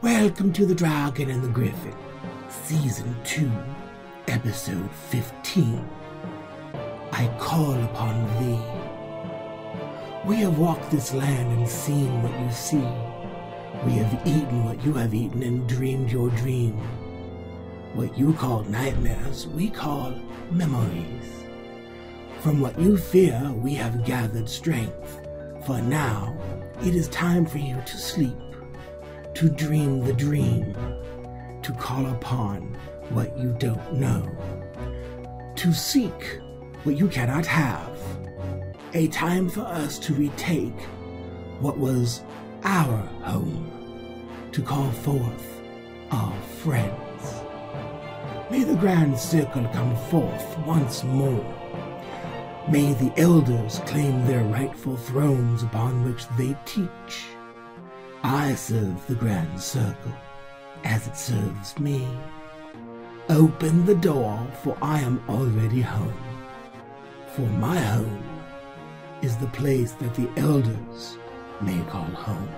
Welcome to The Dragon and the Griffin, Season 2, Episode 15. I call upon thee. We have walked this land and seen what you see. We have eaten what you have eaten and dreamed your dream. What you call nightmares, we call memories. From what you fear, we have gathered strength. For now, it is time for you to sleep, to dream the dream, to call upon what you don't know, to seek what you cannot have. A time for us to retake what was our home, to call forth our friends. May the grand circle come forth once more. May the elders claim their rightful thrones upon which they teach. I serve the grand circle as it serves me. Open the door, for I am already home. For my home is the place that the elders may call home.